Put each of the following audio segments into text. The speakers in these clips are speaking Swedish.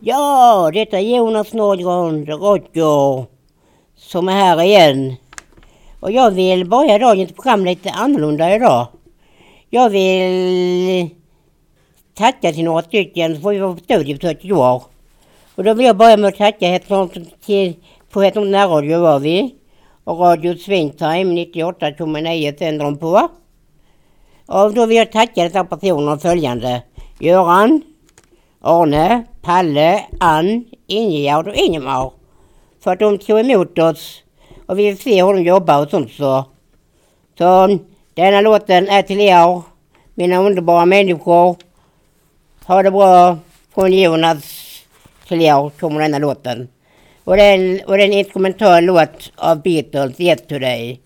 Ja, detta är Jonas Nordgren Radio som är här igen. Och jag vill börja dagens program lite annorlunda idag. Jag vill tacka till några stycken så får vi vara på studiebesök igår. Och då vill jag börja med att tacka helt till på Helt närradio var vi. Och Radio Swingtime 98,9 sänder de på. Och då vill jag tacka dessa personer följande. Göran, Arne, Palle, Ann, Ingegärd och Ingemar. För att de tog emot oss och vi vill se hur de jobbar och sånt så. Så denna låten är till er, mina underbara människor. Ha det bra. Från Jonas till er kommer denna låten. Och det är en, och det är en instrumental låt av Beatles, Yesterday.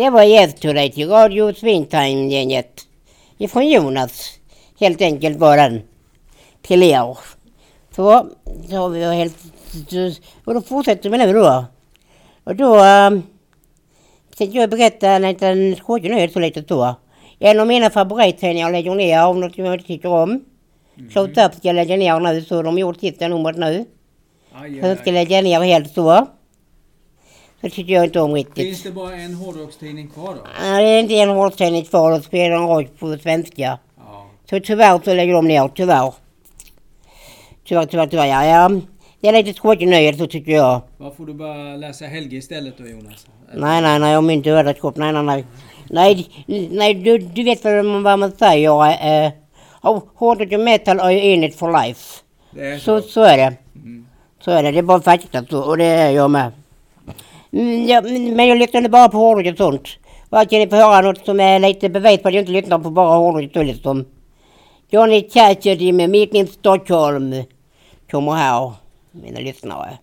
Det var till Radio Swingtime-gänget. Ifrån Jonas, helt enkelt var den. Till er. Så, så har vi helt... Och då fortsätter vi nu då. Och då äh, tänkte jag berätta en liten skojig nyhet så lite så. En av mina favorittidningar lägger ner av något jag inte tycker om. Mm. Close Up ska lägga ner nu, så de gjort sista numret nu. Aj, aj, aj. ska lägga ner helt så. Det tycker jag inte om riktigt. Finns det bara en hårdrockstidning kvar då? Nej, det är inte en hårdrockstidning kvar. De spelar en rock på svenska. Ja. Så tyvärr så lägger de ner, tyvärr. Tyvärr, tyvärr, tyvärr. Ja, ja. Det är lite tråkig nyhet så tycker jag. Varför får du bara läsa Helge istället då Jonas? Nej, nej, nej. Om inte överskott. Nej, nej, nej. Nej, nej du, du vet vad man säger. Eh, oh, hårdrock och metal är ju in it for life. Det är så. Så, så är det. Mm. Så är det. Det är bara fakta så. Och det är jag med. Mm, ja, men jag lyssnade bara på hårdrock och sånt. Vad kan ni få höra något som är lite bevis på att jag inte lyssnar på bara hårdrock och liksom. Johnny Cassidy med Meet in Stockholm kommer här, mina lyssnare.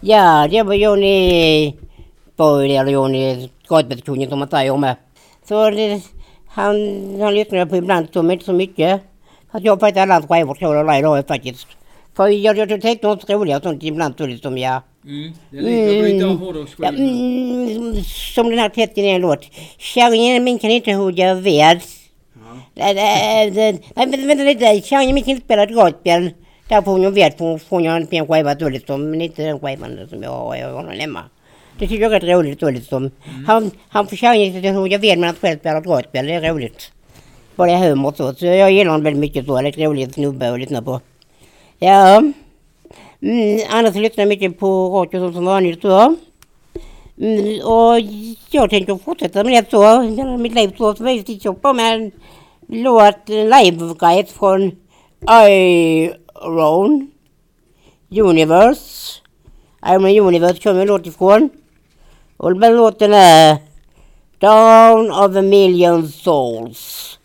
Ja, det var Johnny Boyle, eller Johnny Gatbäddskungen som man säger med. Så det, han, han lyssnade på ibland, så inte så mycket. Fast jag har faktiskt alla hans skivor jag alla idag faktiskt. För jag, jag tänkte något roligt och sånt ibland så liksom jag... Mm. Det är lite bryta av Ja, hårdrocksskivorna. mm, som den här texten är en låt. Kärringen min kan inte hugga ved. Ja. Äh, äh, äh, Vänta, vänta lite, kärringen min kan inte spela dragspel. Där får hon ved, för får jag en skiva då liksom, men inte den skivan som jag har, jag har någon hemma. Det tycker jag är rätt roligt då liksom. Han, han får kärringen till att hugga ved men han själv spelar dragspel, det är roligt. Bara humor och så, så jag gillar honom väldigt mycket så, ett roligt snubbe att lyssna på. Ja. Mm, annars lyssnar jag mycket på radio som- vanligt så. Mm, och jag tänker fortsätta med det så, hela mitt liv så. Så vi sticker på med en låt, live-guide från Rone, Universe. I'm a Universe kommer en låt ifrån. Och den låten är Down of a Million Souls.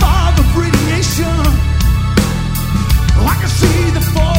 fog of radiation. I can see the fog.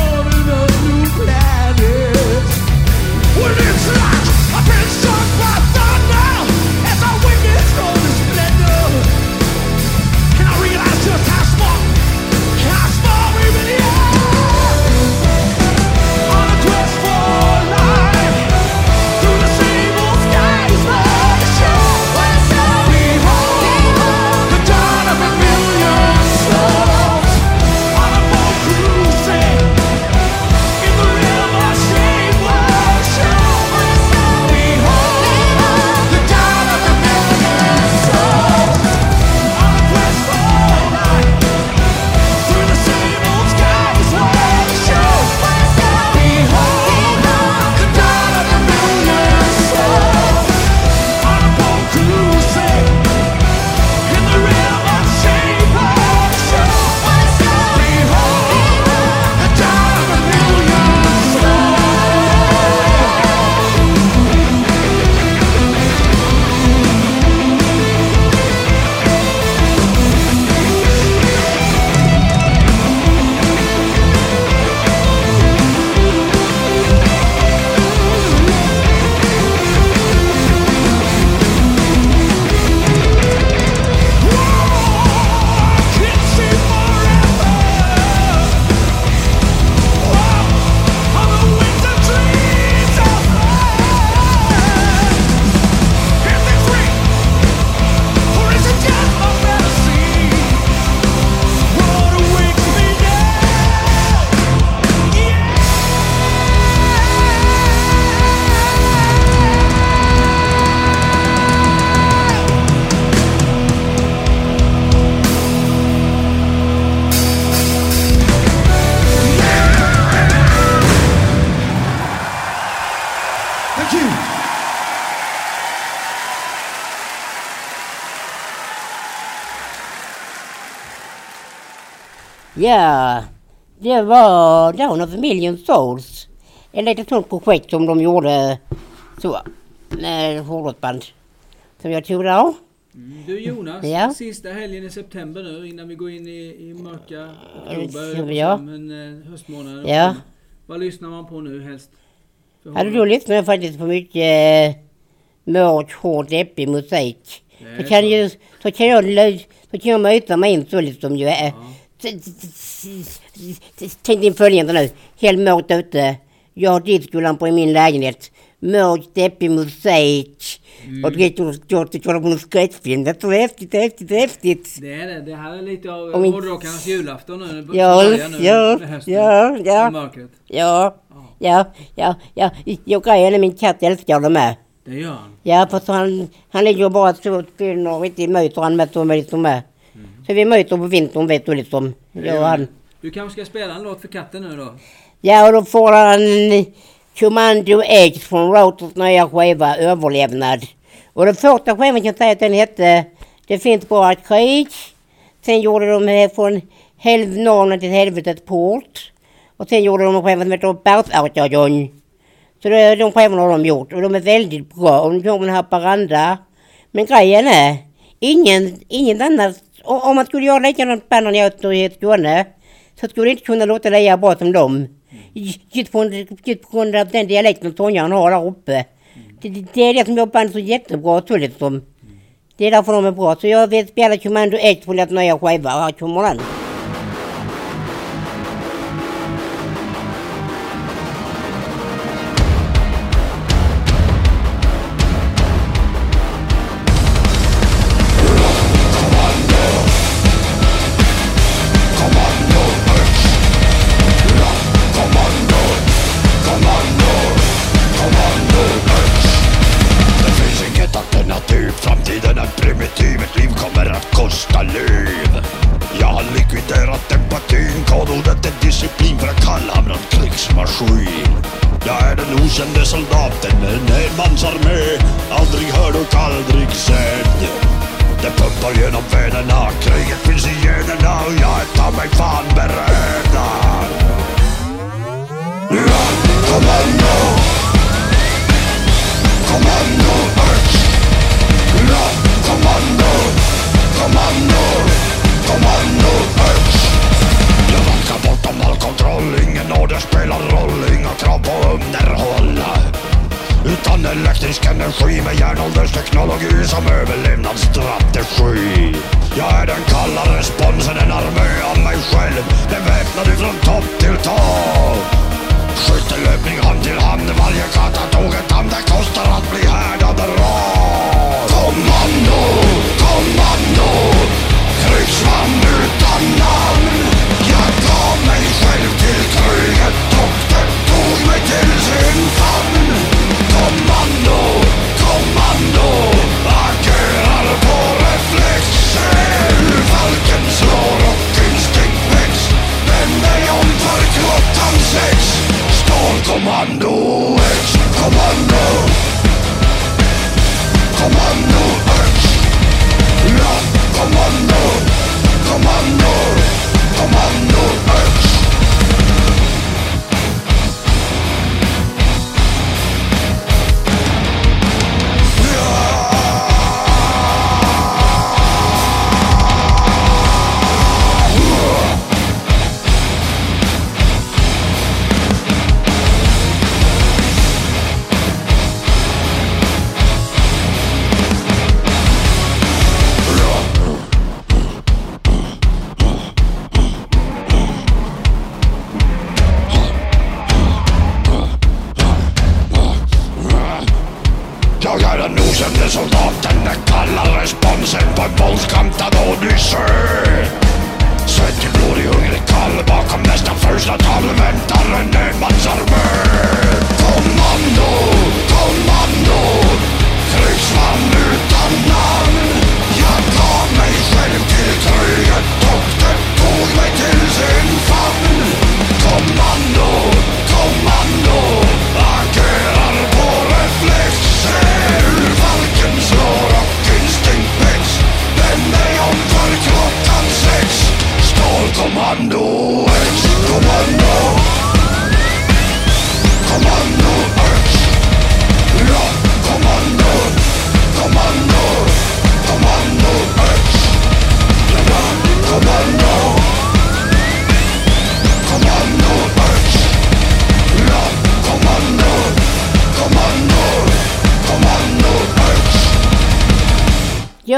Ja, det var Down of a Million Souls. Ett litet sånt projekt som de gjorde så. Med hårdrocksband. Som jag tog då. Mm. Du Jonas, Ja. sista helgen i september nu innan vi går in i, i mörka Ja, oktober, ja. men eh, höstmånaden. Ja. Vad lyssnar man på nu helst? Hade hårdrock? du lyssnat faktiskt på mycket eh, mörk, hård, deppig musik. Så kan, ju, så kan jag, så kan jag möta mig in så liksom ju. Ja. Tänk din följande nu. Helt ute. Jag har discolampor i min lägenhet. Mörk, deppig musik. Mm. Och du vet, jag kollar på någon skräckfilm. Det är så häftigt, häftigt, häftigt. Det är det. Det här är lite av hårdrockarnas julafton nu. Ja, ja, ja, ja. Och. Ja, ja, ja, ja. Jag grejen är min katt älskar det med. Det gör han. Ja, fast han, han ligger bara så still och inte möter han med som är liksom med. Mm. Så vi möter på vintern vet du liksom. Jag och han. Du kanske ska spela en låt för katten nu då? Ja, och då får han Commando X från Routers nya skiva Överlevnad. Och den första skivan kan jag säga att den hette Det finns bara ett krig. Sen gjorde de eh, från helv norrland till helvetets port. Och sen gjorde de en skiva som heter Bergsarkadon. Så det, de skivorna har de gjort och de är väldigt bra. Och de kommer med Haparanda. Men grejen är, ingen, ingen annan, om man skulle göra likadant band när jag tog i Skåne så skulle det inte kunna låta lika bra som dem. Just på, just på grund av den dialekten sångaren har där uppe. Det, det, är det som gör bandet så jättebra så liksom. Det är därför de är bra. Så jag vill spela Commando X på deras nya skiva här kommer den.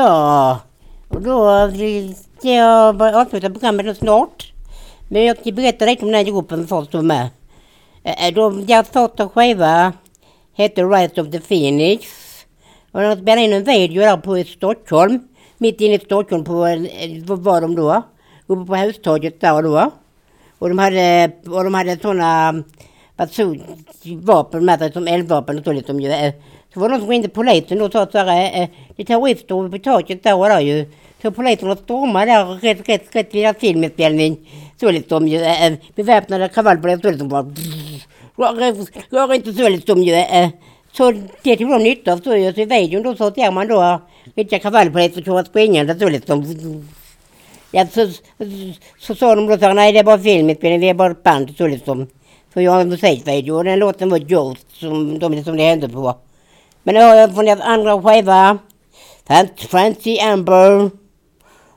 Ja, och då ska jag avsluta programmet snart. Men jag ska berätta lite om den här gruppen först som är med. De, deras första skiva hette Rise of the Phoenix. Och de spelade in en video där på i Stockholm. Mitt inne i Stockholm på, eh, vad var de då? Uppe på hustaket där då. Och de hade, och de hade sådana vapen med sig som eldvapen och så liksom ju. Eh, så var det någon som ringde polisen och sa så här, eh, eh, det är terrorister på taket där och där ju. Så polisen stormade där rätt, rätt, rätt vid deras filminspelning. Så liksom ju, eh, beväpnade kravallpoliser så liksom bara rör, inte så liksom ju. Så det tog de nytta av så ju. Så i videon då så ser man då vilka kravallpoliser som kommer springande så liksom. Ja, så, så, så sa de då så här, nej det är bara filminspelning, det är bara ett band så liksom. Så jag har en musikvideo och den låten var Ghost som, de, som det hände på. Men nu har jag från deras andra skiva, Fancy Amber.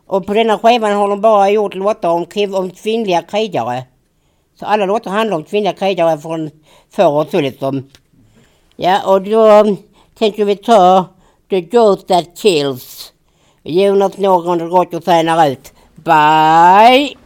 Och på denna skivan har de bara gjort låtar om, om kvinnliga krigare. Så alla låtar handlar om kvinnliga krigare från förr och så liksom. Ja, och då um, tänker vi ta The Ghost That Kills. Jonas Norgren och Roger signar ut. Bye!